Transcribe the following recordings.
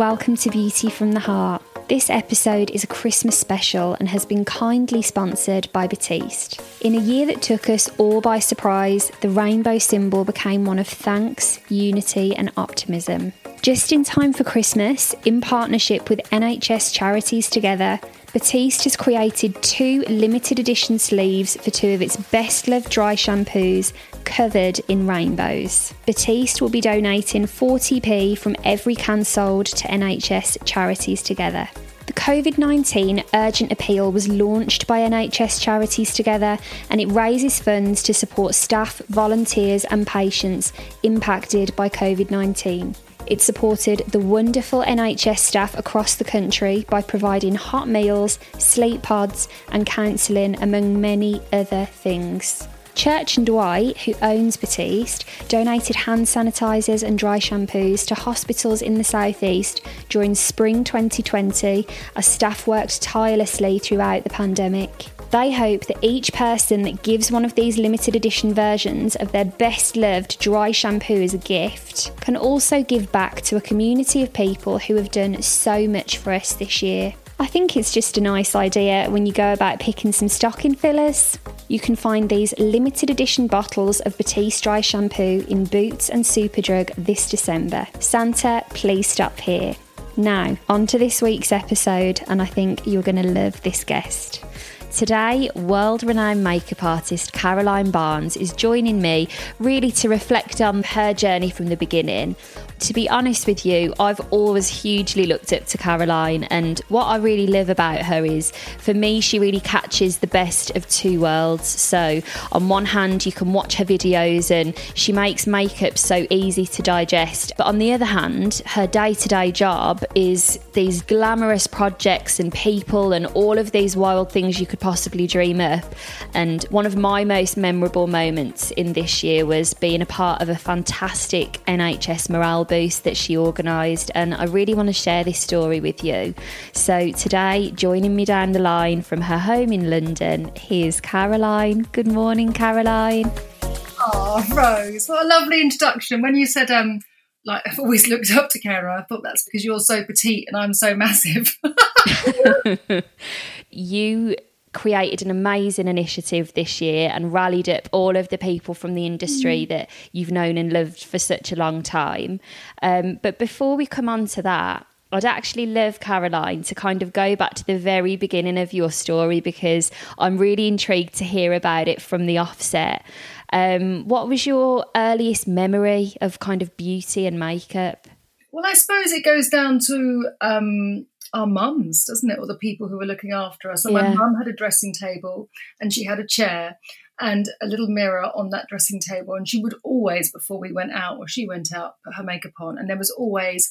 welcome to Beauty from the Heart. This episode is a Christmas special and has been kindly sponsored by Batiste. In a year that took us all by surprise, the rainbow symbol became one of thanks, unity, and optimism. Just in time for Christmas, in partnership with NHS Charities Together, Batiste has created two limited edition sleeves for two of its best loved dry shampoos covered in rainbows. Batiste will be donating 40p from every can sold to NHS charities together. The COVID 19 urgent appeal was launched by NHS Charities Together and it raises funds to support staff, volunteers, and patients impacted by COVID 19. It supported the wonderful NHS staff across the country by providing hot meals, sleep pods, and counselling, among many other things. Church and Dwight, who owns Batiste, donated hand sanitisers and dry shampoos to hospitals in the southeast during spring 2020 as staff worked tirelessly throughout the pandemic. They hope that each person that gives one of these limited edition versions of their best loved dry shampoo as a gift can also give back to a community of people who have done so much for us this year. I think it's just a nice idea when you go about picking some stocking fillers. You can find these limited edition bottles of Batiste dry shampoo in Boots and Superdrug this December. Santa, please stop here. Now, on to this week's episode, and I think you're going to love this guest. Today, world renowned makeup artist Caroline Barnes is joining me really to reflect on her journey from the beginning. To be honest with you, I've always hugely looked up to Caroline, and what I really love about her is for me, she really catches the best of two worlds. So, on one hand, you can watch her videos and she makes makeup so easy to digest, but on the other hand, her day to day job is these glamorous projects and people and all of these wild things you could possibly dream up. And one of my most memorable moments in this year was being a part of a fantastic NHS morale boost that she organised. And I really want to share this story with you. So today, joining me down the line from her home in London, here's Caroline. Good morning, Caroline. Oh, Rose, what a lovely introduction. When you said, um, like, I've always looked up to Kara, I thought that's because you're so petite and I'm so massive. you created an amazing initiative this year and rallied up all of the people from the industry mm. that you've known and loved for such a long time. Um, but before we come on to that, I'd actually love, Caroline, to kind of go back to the very beginning of your story because I'm really intrigued to hear about it from the offset. Um, what was your earliest memory of kind of beauty and makeup? Well, I suppose it goes down to um, our mums, doesn't it? Or the people who were looking after us. And yeah. my mum had a dressing table and she had a chair and a little mirror on that dressing table. And she would always, before we went out or she went out, put her makeup on. And there was always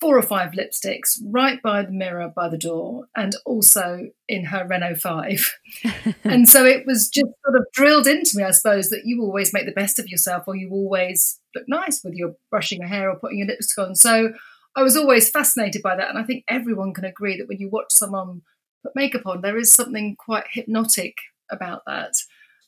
four or five lipsticks right by the mirror by the door and also in her Renault 5. and so it was just sort of drilled into me, I suppose, that you always make the best of yourself or you always look nice whether you're brushing your hair or putting your lipstick on. So I was always fascinated by that. And I think everyone can agree that when you watch someone put makeup on, there is something quite hypnotic about that.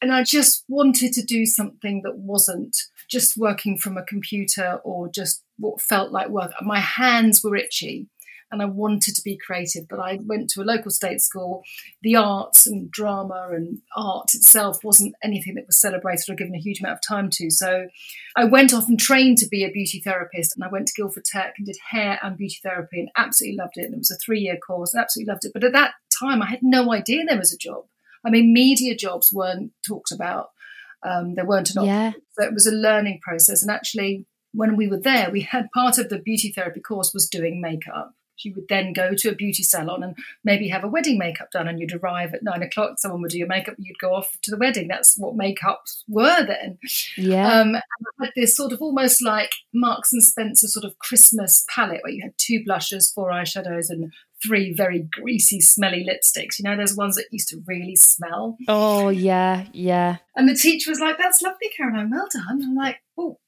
And I just wanted to do something that wasn't just working from a computer or just what felt like work. My hands were itchy and I wanted to be creative. But I went to a local state school. The arts and drama and art itself wasn't anything that was celebrated or given a huge amount of time to. So I went off and trained to be a beauty therapist. And I went to Guildford Tech and did hair and beauty therapy and absolutely loved it. And it was a three year course, I absolutely loved it. But at that time, I had no idea there was a job. I mean, media jobs weren't talked about. Um, there weren't enough. Yeah. So it was a learning process. And actually, when we were there, we had part of the beauty therapy course was doing makeup you would then go to a beauty salon and maybe have a wedding makeup done and you'd arrive at nine o'clock someone would do your makeup you'd go off to the wedding. That's what makeups were then. Yeah. Um, had this sort of almost like marks and spencer sort of christmas palette where you had two blushes four eyeshadows and three very greasy smelly lipsticks. You know those ones that used to really smell? Oh yeah yeah. And the teacher was like that's lovely caroline well done. I'm like oh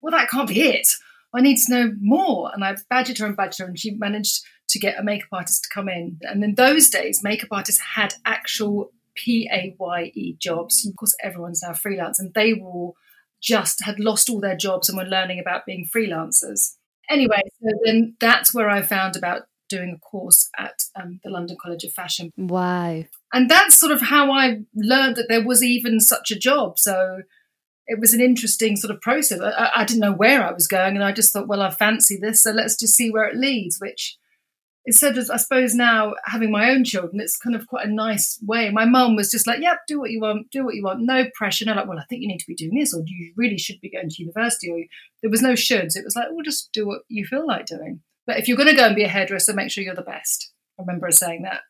well that can't be it I need to know more. And I badgered her and badgered her, and she managed to get a makeup artist to come in. And in those days, makeup artists had actual PAYE jobs. Of course, everyone's now freelance, and they were just had lost all their jobs and were learning about being freelancers. Anyway, so then that's where I found about doing a course at um, the London College of Fashion. Wow. And that's sort of how I learned that there was even such a job. So it was an interesting sort of process. I, I didn't know where I was going, and I just thought, well, I fancy this, so let's just see where it leads, which instead of, I suppose, now having my own children, it's kind of quite a nice way. My mum was just like, yep, do what you want, do what you want, no pressure. No, like, well, I think you need to be doing this, or you really should be going to university, or there was no shoulds. It was like, well, just do what you feel like doing. But if you're going to go and be a hairdresser, make sure you're the best. I remember her saying that.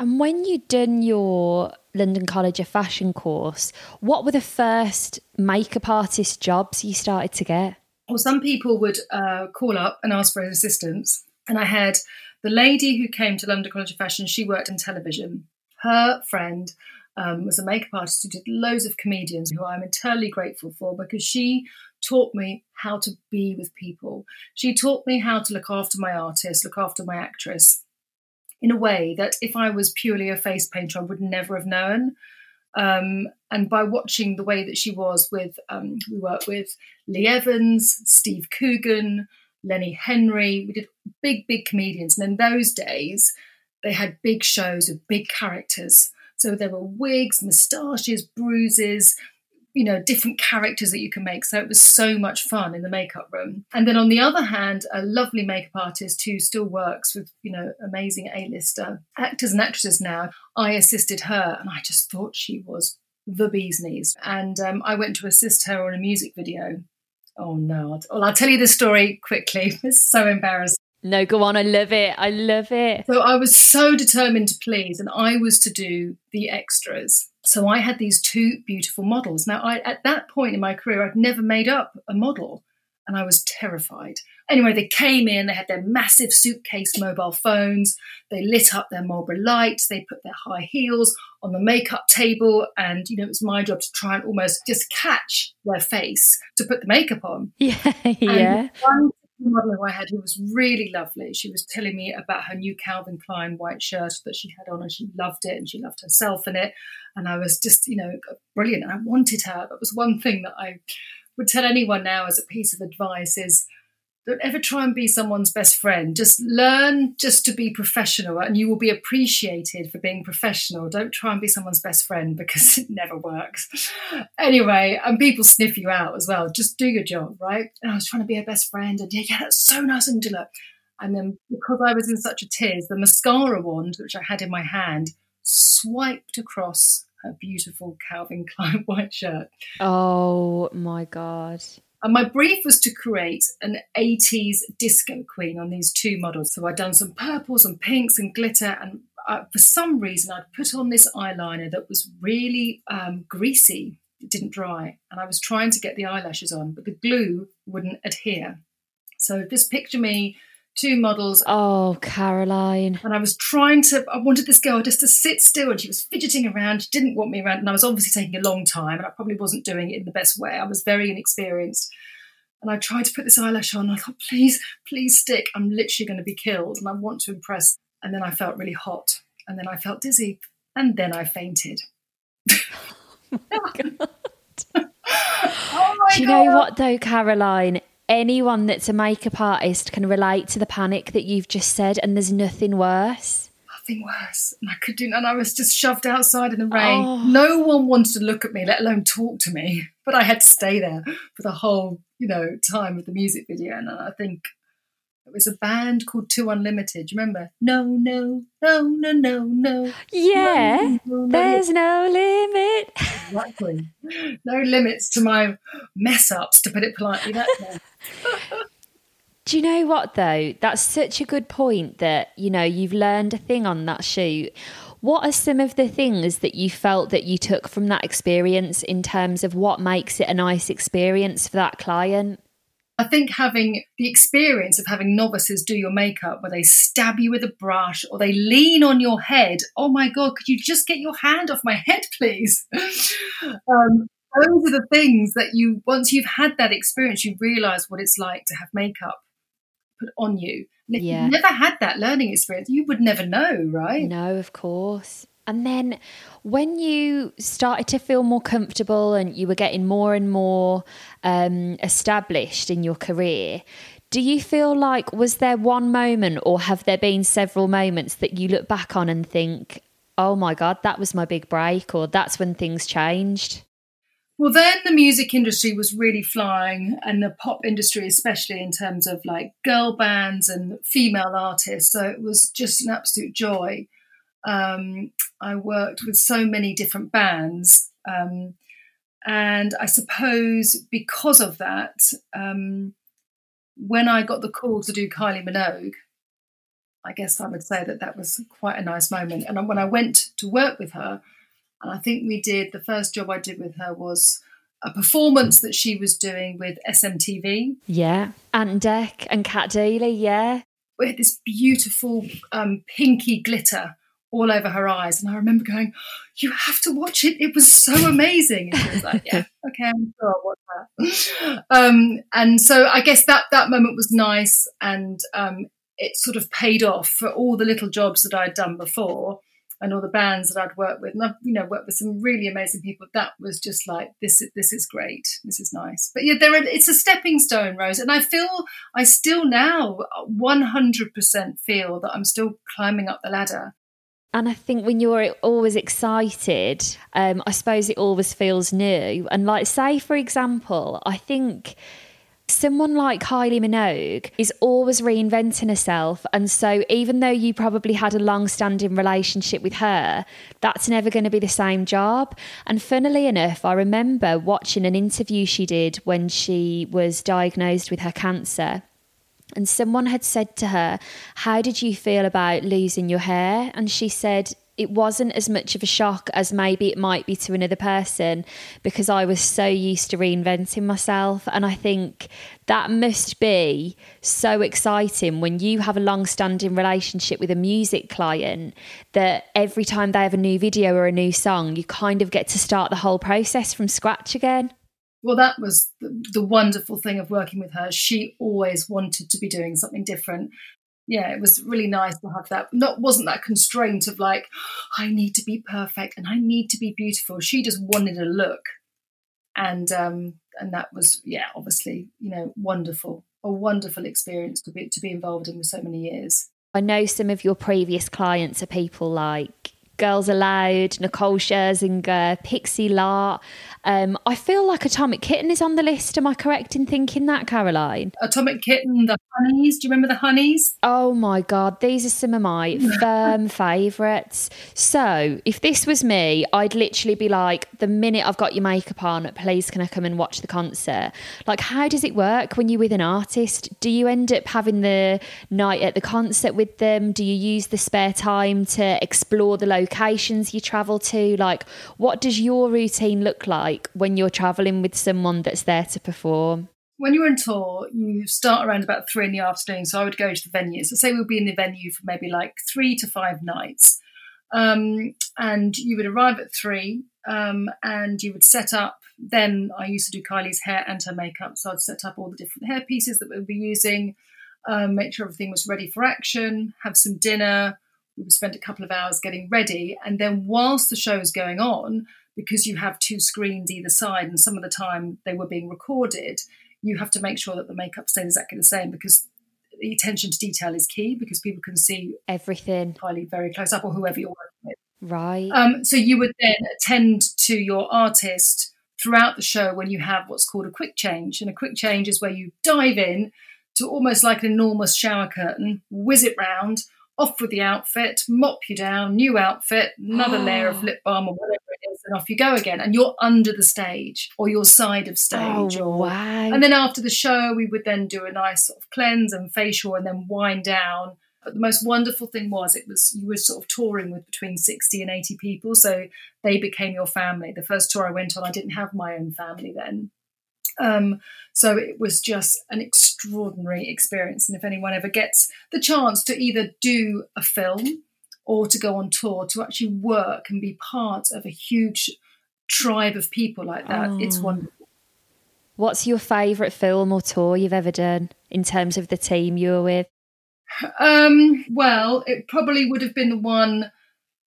And when you'd done your London College of Fashion course, what were the first makeup artist jobs you started to get? Well, some people would uh, call up and ask for an assistance. And I had the lady who came to London College of Fashion, she worked in television. Her friend um, was a makeup artist who did loads of comedians, who I'm eternally grateful for because she taught me how to be with people. She taught me how to look after my artist, look after my actress in a way that if I was purely a face painter, I would never have known. Um, and by watching the way that she was with, um, we worked with Lee Evans, Steve Coogan, Lenny Henry. We did big, big comedians. And in those days, they had big shows with big characters. So there were wigs, moustaches, bruises, you know, different characters that you can make. So it was so much fun in the makeup room. And then on the other hand, a lovely makeup artist who still works with, you know, amazing A-lister actors and actresses now. I assisted her and I just thought she was the bee's knees. And um, I went to assist her on a music video Oh no! Well, I'll tell you the story quickly. It's so embarrassing. No, go on. I love it. I love it. So I was so determined to please, and I was to do the extras. So I had these two beautiful models. Now, I, at that point in my career, I'd never made up a model and I was terrified. Anyway, they came in, they had their massive suitcase mobile phones, they lit up their Marlboro lights, they put their high heels on the makeup table, and you know, it was my job to try and almost just catch their face to put the makeup on. Yeah, yeah. one model who I had who was really lovely. She was telling me about her new Calvin Klein white shirt that she had on and she loved it and she loved herself in it. And I was just, you know, brilliant. And I wanted her. That was one thing that I would tell anyone now as a piece of advice is don't ever try and be someone's best friend. Just learn just to be professional and you will be appreciated for being professional. Don't try and be someone's best friend because it never works. Anyway, and people sniff you out as well. Just do your job, right? And I was trying to be her best friend and yeah, yeah, that's so nice and look. And then because I was in such a tears, the mascara wand, which I had in my hand, swiped across her beautiful Calvin Klein white shirt. Oh my God. And my brief was to create an 80s disco queen on these two models. So I'd done some purples and pinks and glitter. And I, for some reason, I'd put on this eyeliner that was really um, greasy. It didn't dry. And I was trying to get the eyelashes on, but the glue wouldn't adhere. So just picture me two models. Oh, Caroline. And I was trying to, I wanted this girl just to sit still and she was fidgeting around. She didn't want me around. And I was obviously taking a long time and I probably wasn't doing it in the best way. I was very inexperienced. And I tried to put this eyelash on. I thought, please, please stick. I'm literally going to be killed and I want to impress. And then I felt really hot. And then I felt dizzy. And then I fainted. oh oh Do you God. know what though, Caroline? Anyone that's a makeup artist can relate to the panic that you've just said, and there's nothing worse. Nothing worse. And I could do, and I was just shoved outside in the rain. Oh. No one wanted to look at me, let alone talk to me. But I had to stay there for the whole, you know, time of the music video. And I think it was a band called Two Unlimited. You remember? No, no, no, no, no, no. Yeah, no, no, no, there's no limit. Exactly. No limits to my mess ups, to put it politely. Do you know what though? That's such a good point that, you know, you've learned a thing on that shoot. What are some of the things that you felt that you took from that experience in terms of what makes it a nice experience for that client? I think having the experience of having novices do your makeup where they stab you with a brush or they lean on your head. Oh my God, could you just get your hand off my head, please? um, those are the things that you, once you've had that experience, you realize what it's like to have makeup put on you. And if yeah. you've never had that learning experience, you would never know, right? No, of course. And then when you started to feel more comfortable and you were getting more and more um, established in your career, Do you feel like, was there one moment or have there been several moments that you look back on and think, oh my God, that was my big break, or that's when things changed? Well, then the music industry was really flying, and the pop industry, especially in terms of like girl bands and female artists. So it was just an absolute joy. Um, I worked with so many different bands. Um, and I suppose because of that, um, when I got the call to do Kylie Minogue, I guess I would say that that was quite a nice moment. And when I went to work with her, and I think we did the first job I did with her was a performance that she was doing with SMTV. Yeah, Ant Dec and Cat Deeley. yeah. We had this beautiful um, pinky glitter all over her eyes. And I remember going, You have to watch it. It was so amazing. And she was like, Yeah, okay, I'm sure I'll watch that. Um, and so I guess that that moment was nice and um, it sort of paid off for all the little jobs that I'd done before and all the bands that I'd worked with. And I've, you know, worked with some really amazing people. That was just like, this, this is great. This is nice. But yeah, there are, it's a stepping stone, Rose. And I feel, I still now 100% feel that I'm still climbing up the ladder. And I think when you're always excited, um, I suppose it always feels new. And like, say, for example, I think someone like Kylie Minogue is always reinventing herself. And so, even though you probably had a long standing relationship with her, that's never going to be the same job. And funnily enough, I remember watching an interview she did when she was diagnosed with her cancer. And someone had said to her, How did you feel about losing your hair? And she said, it wasn't as much of a shock as maybe it might be to another person because I was so used to reinventing myself. And I think that must be so exciting when you have a long standing relationship with a music client that every time they have a new video or a new song, you kind of get to start the whole process from scratch again. Well, that was the, the wonderful thing of working with her. She always wanted to be doing something different yeah, it was really nice to have that. Not wasn't that constraint of like, I need to be perfect and I need to be beautiful. She just wanted a look, and um, and that was yeah, obviously you know wonderful, a wonderful experience to be to be involved in for so many years. I know some of your previous clients are people like Girls Aloud, Nicole Scherzinger, Pixie Lott. Um, I feel like Atomic Kitten is on the list. Am I correct in thinking that, Caroline? Atomic Kitten, the Honeyz. Do you remember the Honeyz? Oh my God, these are some of my firm favourites. So, if this was me, I'd literally be like, the minute I've got your makeup on, please can I come and watch the concert? Like, how does it work when you're with an artist? Do you end up having the night at the concert with them? Do you use the spare time to explore the locations you travel to? Like, what does your routine look like when you're traveling with someone that's there to perform? When you're on tour, you start around about three in the afternoon. So I would go to the venue. So say we'll be in the venue for maybe like three to five nights. Um, and you would arrive at three um, and you would set up. Then I used to do Kylie's hair and her makeup. So I'd set up all the different hair pieces that we'd be using, um, make sure everything was ready for action, have some dinner, we would spend a couple of hours getting ready. And then, whilst the show is going on, because you have two screens either side, and some of the time they were being recorded, you have to make sure that the makeup stays exactly the same because the attention to detail is key because people can see everything highly very close up or whoever you're working with. Right. Um, so you would then attend to your artist throughout the show when you have what's called a quick change. And a quick change is where you dive in to almost like an enormous shower curtain, whiz it round, off with the outfit, mop you down, new outfit, another layer of lip balm or whatever and off you go again. And you're under the stage or your side of stage. Oh, or, wow. And then after the show, we would then do a nice sort of cleanse and facial and then wind down. But the most wonderful thing was it was you were sort of touring with between 60 and 80 people. So they became your family. The first tour I went on, I didn't have my own family then. Um, so it was just an extraordinary experience. And if anyone ever gets the chance to either do a film or to go on tour, to actually work and be part of a huge tribe of people like that, oh. it's wonderful. What's your favourite film or tour you've ever done in terms of the team you were with? Um, well, it probably would have been the one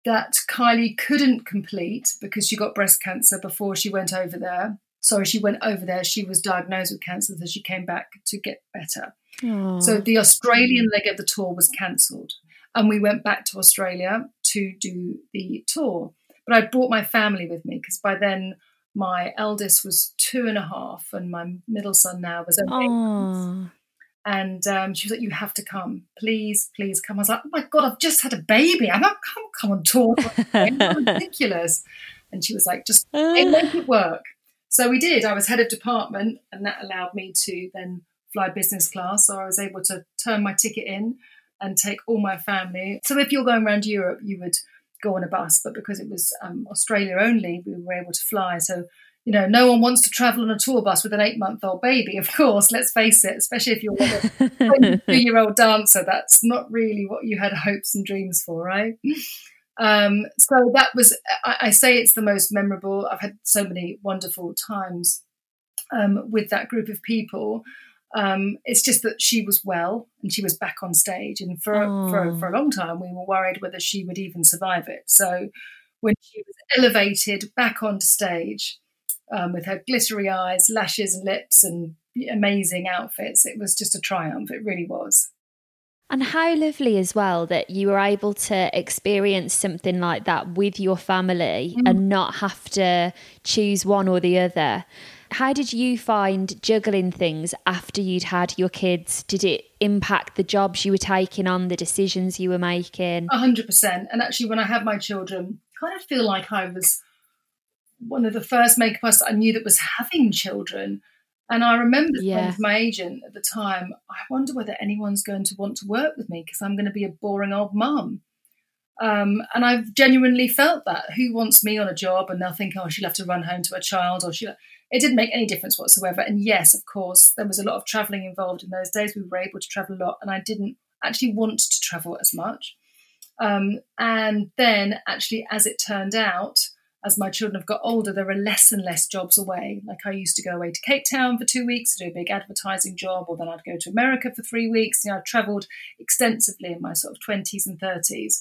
that Kylie couldn't complete because she got breast cancer before she went over there sorry, she went over there. She was diagnosed with cancer, so she came back to get better. Aww. So the Australian leg of the tour was cancelled, and we went back to Australia to do the tour. But I brought my family with me because by then my eldest was two and a half, and my middle son now was only eight. And um, she was like, "You have to come, please, please come." I was like, "Oh my god, I've just had a baby. I'm not come come on tour. ridiculous." And she was like, "Just make it work." So we did. I was head of department, and that allowed me to then fly business class. So I was able to turn my ticket in and take all my family. So if you're going around Europe, you would go on a bus, but because it was um, Australia only, we were able to fly. So you know, no one wants to travel on a tour bus with an eight month old baby, of course, let's face it, especially if you're a 22 year old dancer. That's not really what you had hopes and dreams for, right? Um, so that was, I, I, say it's the most memorable. I've had so many wonderful times um, with that group of people. Um, it's just that she was well and she was back on stage. And for, for, for a long time, we were worried whether she would even survive it. So when she was elevated back onto stage, um, with her glittery eyes, lashes and lips, and amazing outfits. It was just a triumph. It really was. And how lovely as well that you were able to experience something like that with your family mm. and not have to choose one or the other. How did you find juggling things after you'd had your kids? Did it impact the jobs you were taking on, the decisions you were making? A hundred percent. And actually, when I had my children, I kind of feel like I was one of the first makeup artists I knew that was having children. And I remember yeah. my agent at the time, I wonder whether anyone's going to want to work with me because I'm going to be a boring old mum. Um, and I've genuinely felt that. Who wants me on a job and they'll think, oh, she'll have to run home to a child or she it didn't make any difference whatsoever. And yes, of course, there was a lot of traveling involved in those days. We were able to travel a lot, and I didn't actually want to travel as much. Um, and then, actually, as it turned out, as my children have got older, there are less and less jobs away. Like I used to go away to Cape Town for two weeks to do a big advertising job, or then I'd go to America for three weeks. You know, I've travelled extensively in my sort of 20s and 30s.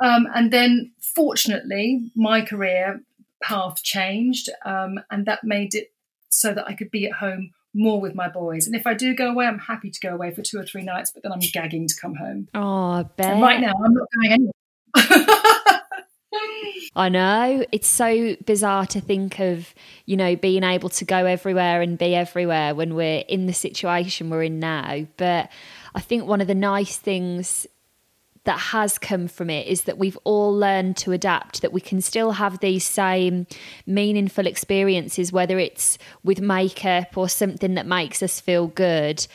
Um, and then, fortunately, my career path changed, um, and that made it so that I could be at home more with my boys. And if I do go away, I'm happy to go away for two or three nights, but then I'm gagging to come home. Oh, right now, I'm not going anywhere. I know. It's so bizarre to think of, you know, being able to go everywhere and be everywhere when we're in the situation we're in now. But I think one of the nice things that has come from it is that we've all learned to adapt, that we can still have these same meaningful experiences, whether it's with makeup or something that makes us feel good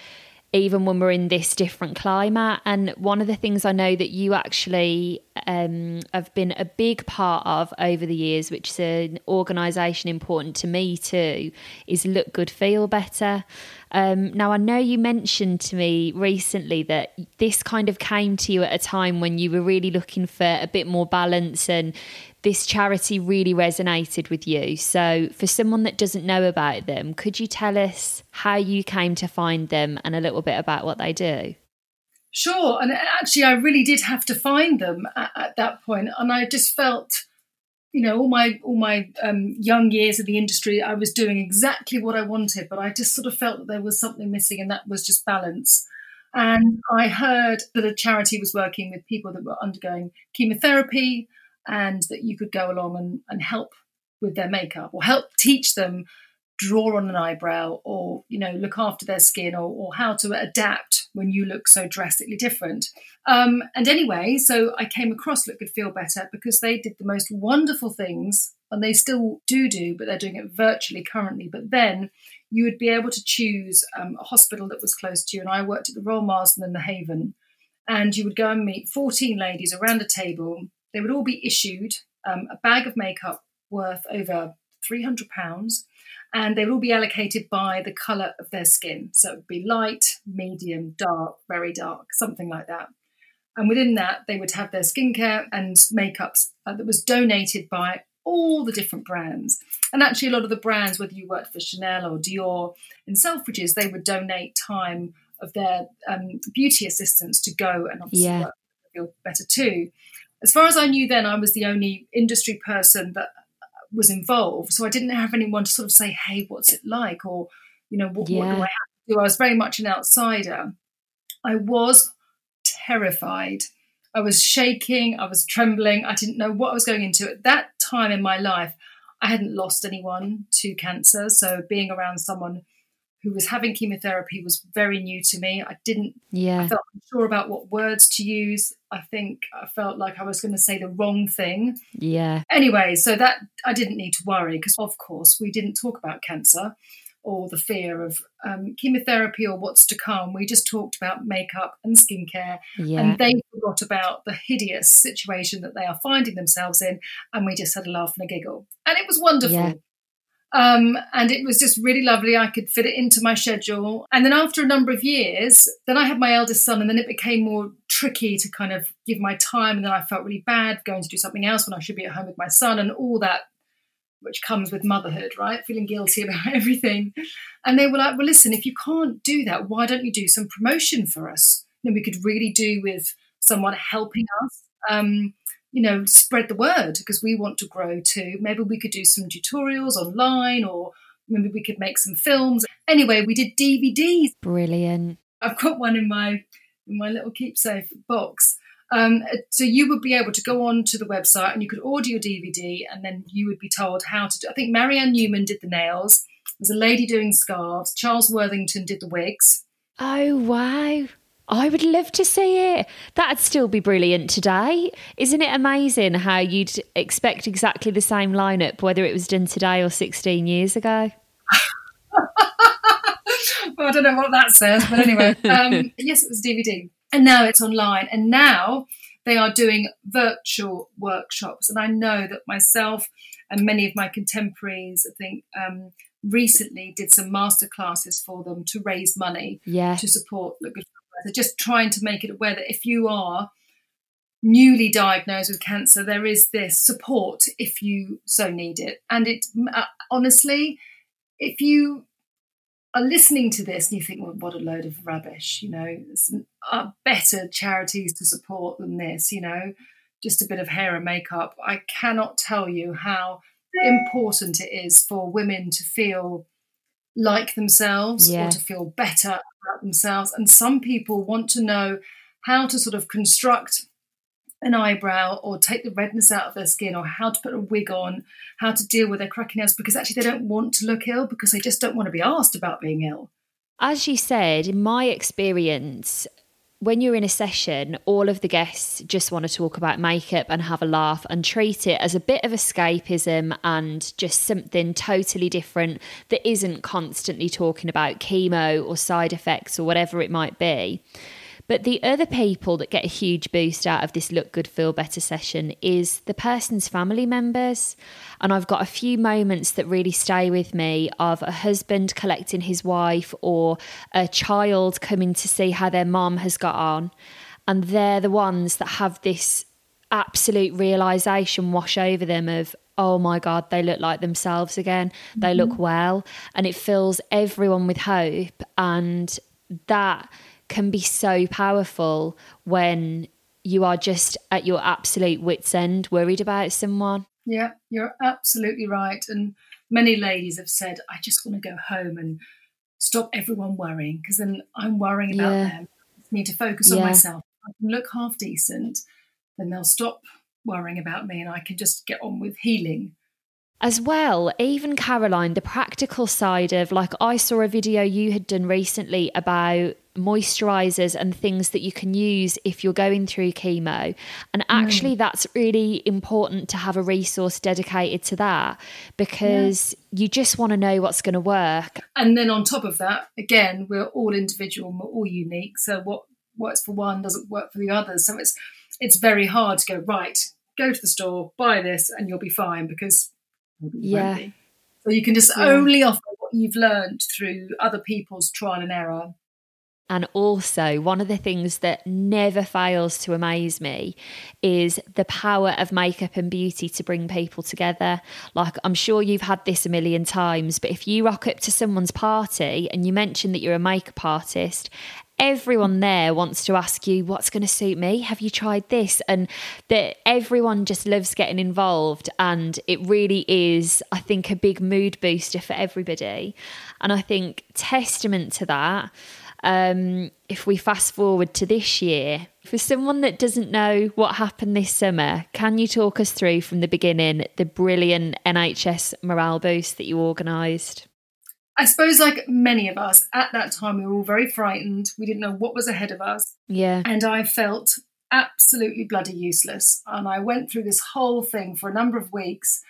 even when we're in this different climate. And one of the things I know that you actually um, have been a big part of over the years, which is an organisation important to me too, is Look Good, Feel Better. Um, now, I know you mentioned to me recently that this kind of came to you at a time when you were really looking for a bit more balance and this charity really resonated with you. So, for someone that doesn't know about them, could you tell us how you came to find them and a little bit about what they do? Sure. And actually, I really did have to find them at, at that point, and I just felt. You know, all my all my um, young years of the industry, I was doing exactly what I wanted, but I just sort of felt that there was something missing, and that was just balance. And I heard that a charity was working with people that were undergoing chemotherapy, and that you could go along and, and help with their makeup or help teach them draw on an eyebrow or you know look after their skin or, or how to adapt when you look so drastically different. Um, and anyway so i came across look good feel better because they did the most wonderful things and they still do do but they're doing it virtually currently. But then you would be able to choose um, a hospital that was close to you. And i worked at the royal marsden and the haven. And you would go and meet 14 ladies around a table. They would all be issued um, a bag of makeup worth over £300 and they would all be allocated by the colour of their skin. So it would be light, medium, dark, very dark, something like that. And within that, they would have their skincare and makeups uh, that was donated by all the different brands. And actually, a lot of the brands, whether you worked for Chanel or Dior in Selfridges, they would donate time of their um, beauty assistants to go and obviously yeah. work feel better too as far as I knew then, I was the only industry person that was involved. So I didn't have anyone to sort of say, hey, what's it like? Or, you know, what, yeah. what do I have to do? I was very much an outsider. I was terrified. I was shaking. I was trembling. I didn't know what I was going into. At that time in my life, I hadn't lost anyone to cancer. So being around someone who was having chemotherapy was very new to me. I didn't, yeah. I felt unsure about what words to use. I think I felt like I was going to say the wrong thing. Yeah. Anyway, so that I didn't need to worry because, of course, we didn't talk about cancer or the fear of um, chemotherapy or what's to come. We just talked about makeup and skincare, yeah. and they forgot about the hideous situation that they are finding themselves in. And we just had a laugh and a giggle, and it was wonderful. Yeah. Um, and it was just really lovely. I could fit it into my schedule. And then after a number of years, then I had my eldest son, and then it became more tricky to kind of give my time. And then I felt really bad going to do something else when I should be at home with my son, and all that which comes with motherhood, right? Feeling guilty about everything. And they were like, well, listen, if you can't do that, why don't you do some promotion for us? You know, we could really do with someone helping us, um, you know, spread the word because we want to grow too. Maybe we could do some tutorials online or maybe we could make some films. Anyway, we did DVDs. Brilliant. I've got one in my in my little keepsake box um, so you would be able to go on to the website and you could order your DVD, and then you would be told how to do. I think Marian Newman did the nails. There's a lady doing scarves. Charles Worthington did the wigs. Oh wow! I would love to see it. That'd still be brilliant today. Isn't it amazing how you'd expect exactly the same lineup, whether it was done today or 16 years ago? well, I don't know what that says, but anyway, um, yes, it was DVD and now it's online. And now they are doing virtual workshops. And i know that myself and many of my contemporaries i think um, recently did some master classes for them to raise money yeah. to support Look Good They're just trying to make it aware that if you are newly diagnosed with cancer there is this support if you so need it. And it uh, honestly if you are listening to this and you think, well, what a load of rubbish, you know, there's uh, better charities to support than this, you know, just a bit of hair and makeup. I cannot tell you how important it is for women to feel like themselves yeah. or to feel better about themselves. And some people want to know how to sort of construct an eyebrow or take the redness out of their skin or how to put a wig on, how to deal with their cracking nails because actually they don't want to look ill because they just don't want to be asked about being ill. As you said, in my experience, when you're in a session, all of the guests just want to talk about makeup and have a laugh and treat it as a bit of escapism and just something totally different that isn't constantly talking about chemo or side effects or whatever it might be. But the other people that get a huge boost out of this Look Good, Feel Better session is the person's family members. And I've got a few moments that really stay with me of a husband collecting his wife or a child coming to see how their mom has got on. And they're the ones that have this absolute realization wash over them of, oh my God, they look like themselves again. Mm-hmm. They look well. And it fills everyone with hope. And that can be so powerful when you are just at your absolute wits' end, worried about someone. Yeah, you're absolutely right. And many ladies have said, I just want to go home and stop everyone worrying because then I'm worrying about yeah. them. I need to focus on myself. I can look half decent, then they'll stop worrying about me and I can just get on with healing. As well, even Caroline, the practical side of like, I saw a video you had done recently about moisturizers and things that you can use if you're going through chemo. And actually, mm. that's really important to have a resource dedicated to that because yeah. you just want to know what's going to work. And then on top of that, again, we're all individual, and we're all unique. So what works for one doesn't work for the others. So it's it's very hard to go right. Go to the store, buy this, and you'll be fine because yeah. So you can just yeah. only offer what you've learned through other people's trial and error. And also, one of the things that never fails to amaze me is the power of makeup and beauty to bring people together. Like, I'm sure you've had this a million times, but if you rock up to someone's party and you mention that you're a makeup artist, everyone there wants to ask you what's going to suit me? Have you tried this? And that everyone just loves getting involved and it really is i think a big mood booster for everybody. And i think testament to that um, if we fast forward to this year for someone that doesn't know what happened this summer can you talk us through from the beginning the brilliant nhs morale boost that you organised I suppose, like many of us at that time, we were all very frightened. We didn't know what was ahead of us. Yeah. And I felt absolutely bloody useless. And I went through this whole thing for a number of weeks.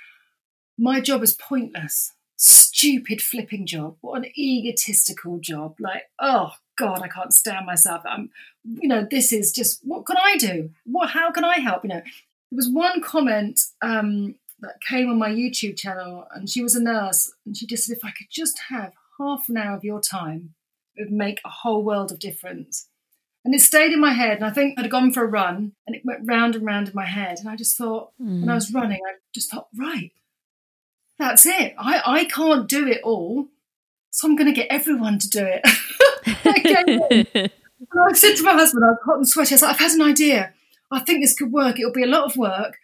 My job was pointless. Stupid flipping job. What an egotistical job. Like, oh God, I can't stand myself. I'm, you know, this is just what can I do? What? How can I help? You know, there was one comment um, that came on my YouTube channel, and she was a nurse, and she just said, if I could just have half an hour of your time, it would make a whole world of difference. And it stayed in my head, and I think I'd gone for a run, and it went round and round in my head, and I just thought, mm. when I was running, I just thought, right, that's it. I, I can't do it all, so I'm going to get everyone to do it. I, I said to my husband, I was hot and sweaty. I was like, I've had an idea. I think this could work. It'll be a lot of work,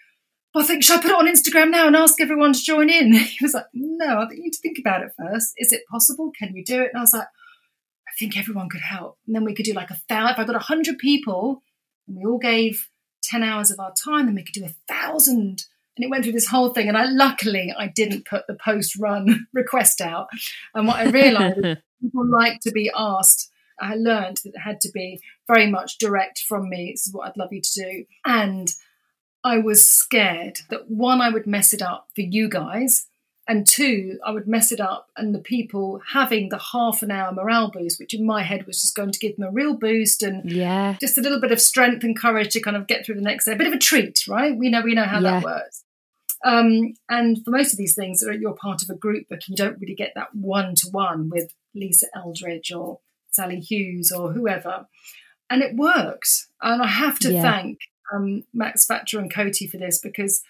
I think, should I put it on Instagram now and ask everyone to join in? He was like, no, I think you need to think about it first. Is it possible? Can you do it? And I was like, I think everyone could help. And then we could do like a thousand. If I got a hundred people and we all gave 10 hours of our time, then we could do a thousand. And it went through this whole thing. And I luckily I didn't put the post run request out. And what I realized people like to be asked. I learned that it had to be very much direct from me. This is what I'd love you to do. And I was scared that one, I would mess it up for you guys, and two, I would mess it up and the people having the half an hour morale boost, which in my head was just going to give them a real boost and yeah, just a little bit of strength and courage to kind of get through the next day. A bit of a treat, right? We know we know how yeah. that works. Um, and for most of these things, you're part of a group book, you don't really get that one to one with Lisa Eldridge or Sali Hughes or whoever. And it works. And I have to yeah. thank um, Max Thatcher and Coty for this because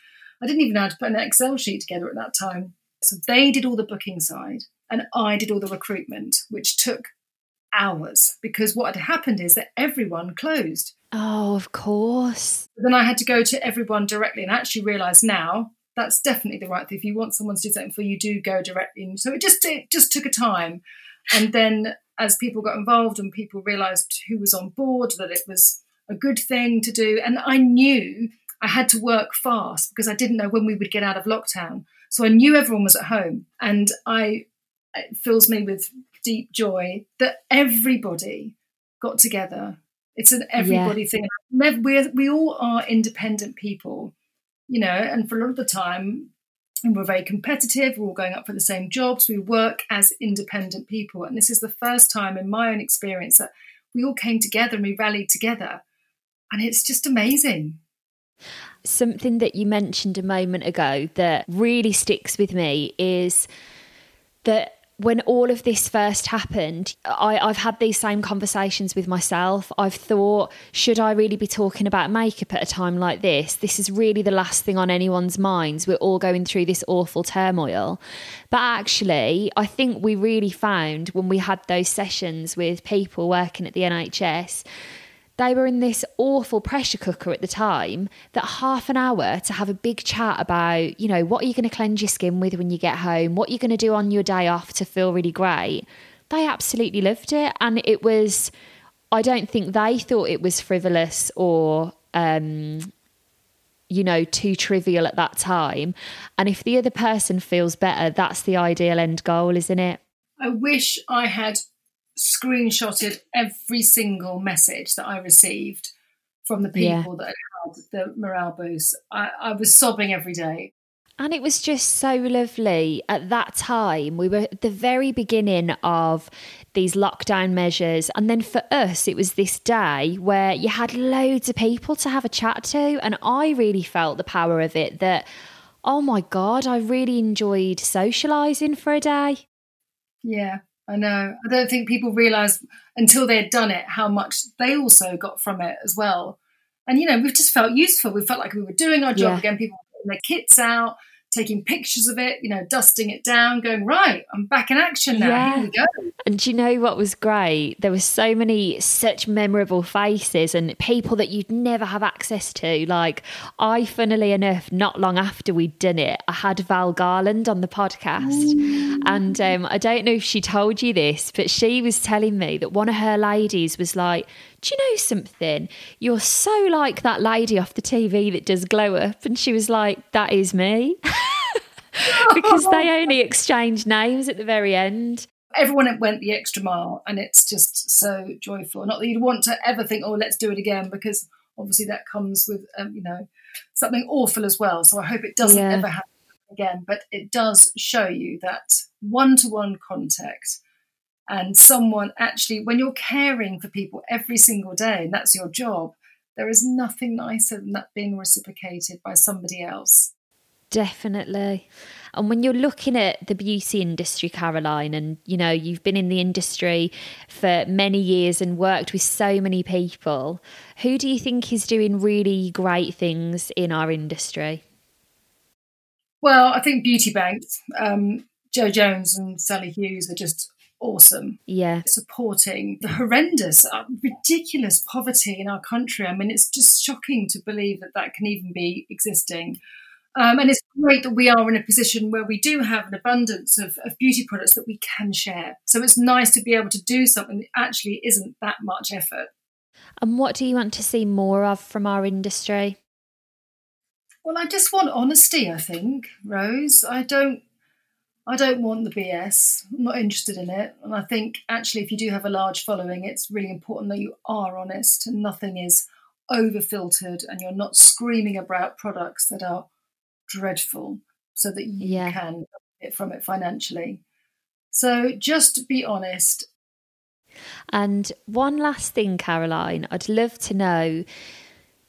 I didn't even know how to put an Excel sheet together at that time. So they did all the booking side and I did all the recruitment, which took hours because what had happened is that everyone closed. Oh, of course. Then I had to go to everyone directly and actually realize now that's definitely the right thing. If you want someone to do something for you, do go directly. So it just it just took a time. And then as people got involved and people realized who was on board, that it was a good thing to do. And I knew I had to work fast because I didn't know when we would get out of lockdown. So I knew everyone was at home. And I it fills me with deep joy that everybody got together. It's an everybody yeah. thing. we we all are independent people, you know, and for a lot of the time, and we're very competitive. We're all going up for the same jobs. We work as independent people. And this is the first time in my own experience that we all came together and we rallied together and it's just amazing. Something that you mentioned a moment ago that really sticks with me is that when all of this first happened, I, have had these same conversations with myself. I've thought, should I really be talking about makeup at a time like this? This is really the last thing on anyone's minds. We're all going through this awful turmoil. But actually, I think we really found when we had those sessions with people working at the NHS they were in this awful pressure cooker at the time that half an hour to have a big chat about, you know, what are you going to cleanse your skin with when you get home? What are you going to do on your day off to feel really great? They absolutely loved it. And it was, I don't think they thought it was frivolous or, um, you know, too trivial at that time. And if the other person feels better, that's the ideal end goal, isn't it? I wish I had screenshotted every single message that I received from the people yeah. that had the morale boost. I, I was sobbing every day. And it was just so lovely. At that time, we were at the very beginning of these lockdown measures. And then for us, it was this day where you had loads of people to have a chat to. And I really felt the power of it that, oh my God, I really enjoyed socialising for a day. Yeah. I know. I don't think people realise until they'd done it how much they also got from it as well. And you know, we've just felt useful. We felt like we were doing our job yeah. again. People putting their kits out, taking pictures of it, you know, dusting it down, going, right, I'm back in action now. Yeah. Here we go. And do you know what was great? There were so many such memorable faces and people that you'd never have access to. Like, I, funnily enough, not long after we'd done it, I had Val Garland on the podcast. Ooh. And um, I don't know if she told you this, but she was telling me that one of her ladies was like, do you know something? You're so like that lady off the TV that does glow up. And she was like, that is me. because they only exchange names at the very end. Everyone went the extra mile, and it's just so joyful. Not that you'd want to ever think, "Oh, let's do it again," because obviously that comes with, um, you know, something awful as well. So I hope it doesn't yeah. ever happen again. But it does show you that one-to-one contact and someone actually, when you're caring for people every single day, and that's your job, there is nothing nicer than that being reciprocated by somebody else. Definitely. And when you're looking at the beauty industry, Caroline, and you know, you've been in the industry for many years and worked with so many people, who do you think is doing really great things in our industry? Well, I think beauty banks, um, Jo Jones and Sali Hughes are just awesome. Yeah. Supporting the horrendous, uh, ridiculous poverty in our country. I mean, it's just shocking to believe that that can even be existing. Um, and it's great that we are in a position where we do have an abundance of, of, beauty products that we can share. So it's nice to be able to do something that actually isn't that much effort. And what do you want to see more of from our industry? Well, I just want honesty, I think, Rose. I don't I don't want the BS. I'm not interested in it. And I think actually if you do have a large following, it's really important that you are honest and nothing is over filtered and you're not screaming about products that are dreadful so that you yeah. can get from it financially. So just be honest. And one last thing, Caroline, I'd love to know.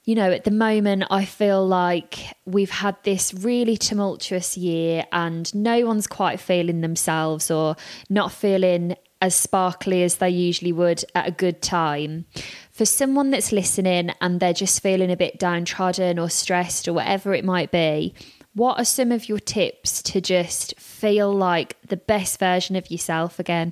You know, at the moment, I feel like we've had this really tumultuous year and no one's quite feeling themselves or not feeling as sparkly as they usually would at a good time. For someone that's listening and they're just feeling a bit downtrodden or stressed or whatever it might be, what are some of your tips to just feel like the best version of yourself again?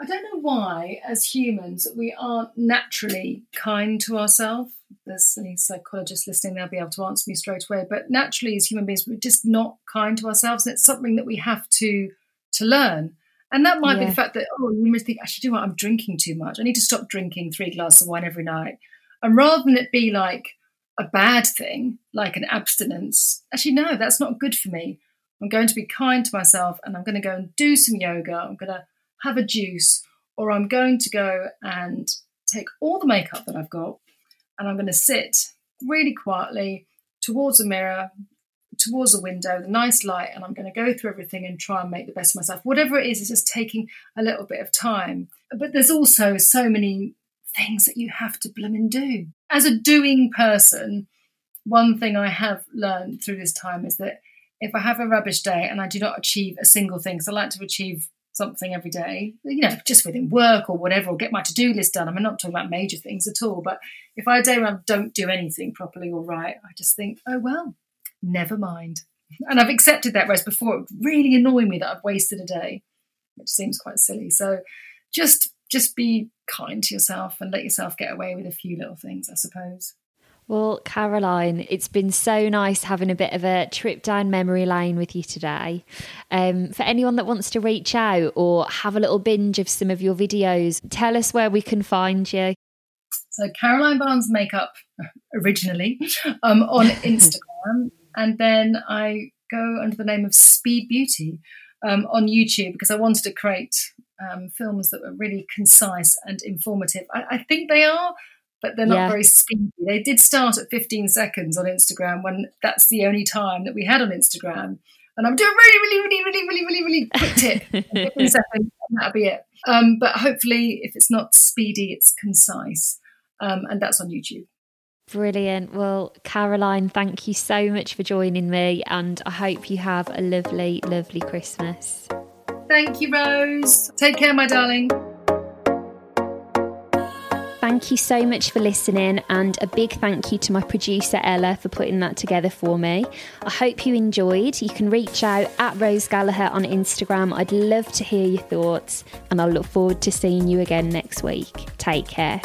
I don't know why, as humans, we aren't naturally kind to ourselves. There's any psychologists listening, they'll be able to answer me straight away. But naturally, as human beings, we're just not kind to ourselves. And it's something that we have to to learn. And that might yeah. be the fact that, oh, you must think, actually, do what? I'm drinking too much. I need to stop drinking three glasses of wine every night. And rather than it be like a bad thing, like an abstinence, actually, no, that's not good for me. I'm going to be kind to myself and I'm going to go and do some yoga. I'm going to have a juice, or I'm going to go and take all the makeup that I've got and I'm going to sit really quietly towards a mirror, towards a window, the nice light, and I'm going to go through everything and try and make the best of myself. Whatever it is, it's just taking a little bit of time. But there's also so many things that you have to bloom and do. As a doing person, one thing I have learned through this time is that if I have a rubbish day and I do not achieve a single thing, because I like to achieve something every day, you know, just within work or whatever, or get my to do list done. I'm not talking about major things at all, but if I a day where I don't do anything properly or right, I just think, oh well, never mind. And I've accepted that, whereas before it would really annoy me that I've wasted a day, which seems quite silly. So just just be kind to yourself and let yourself get away with a few little things, I suppose. Well, Caroline, it's been so nice having a bit of a trip down memory lane with you today. Um, for anyone that wants to reach out or have a little binge of some of your videos, tell us where we can find you. So, Caroline Barnes Makeup originally um, on Instagram, and then I go under the name of Speed Beauty um, on YouTube because I wanted to create um, films that were really concise and informative. I, I think they are but they're not yeah. very speedy. They did start at 15 seconds on Instagram when that's the only time that we had on Instagram. And I'm doing really, really, really, really, really, really, really quick tip. 15 seconds, and that'll be it. Um, but hopefully, if it's not speedy, it's concise. Um, and that's on YouTube. Brilliant. Well, Caroline, thank you so much for joining me. And I hope you have a lovely, lovely Christmas. Thank you, Rose. Take care, my darling. Thank you so much for listening, and a big thank you to my producer Ella for putting that together for me. I hope you enjoyed. You can reach out at Rose Gallagher on Instagram. I'd love to hear your thoughts, and I look forward to seeing you again next week. Take care.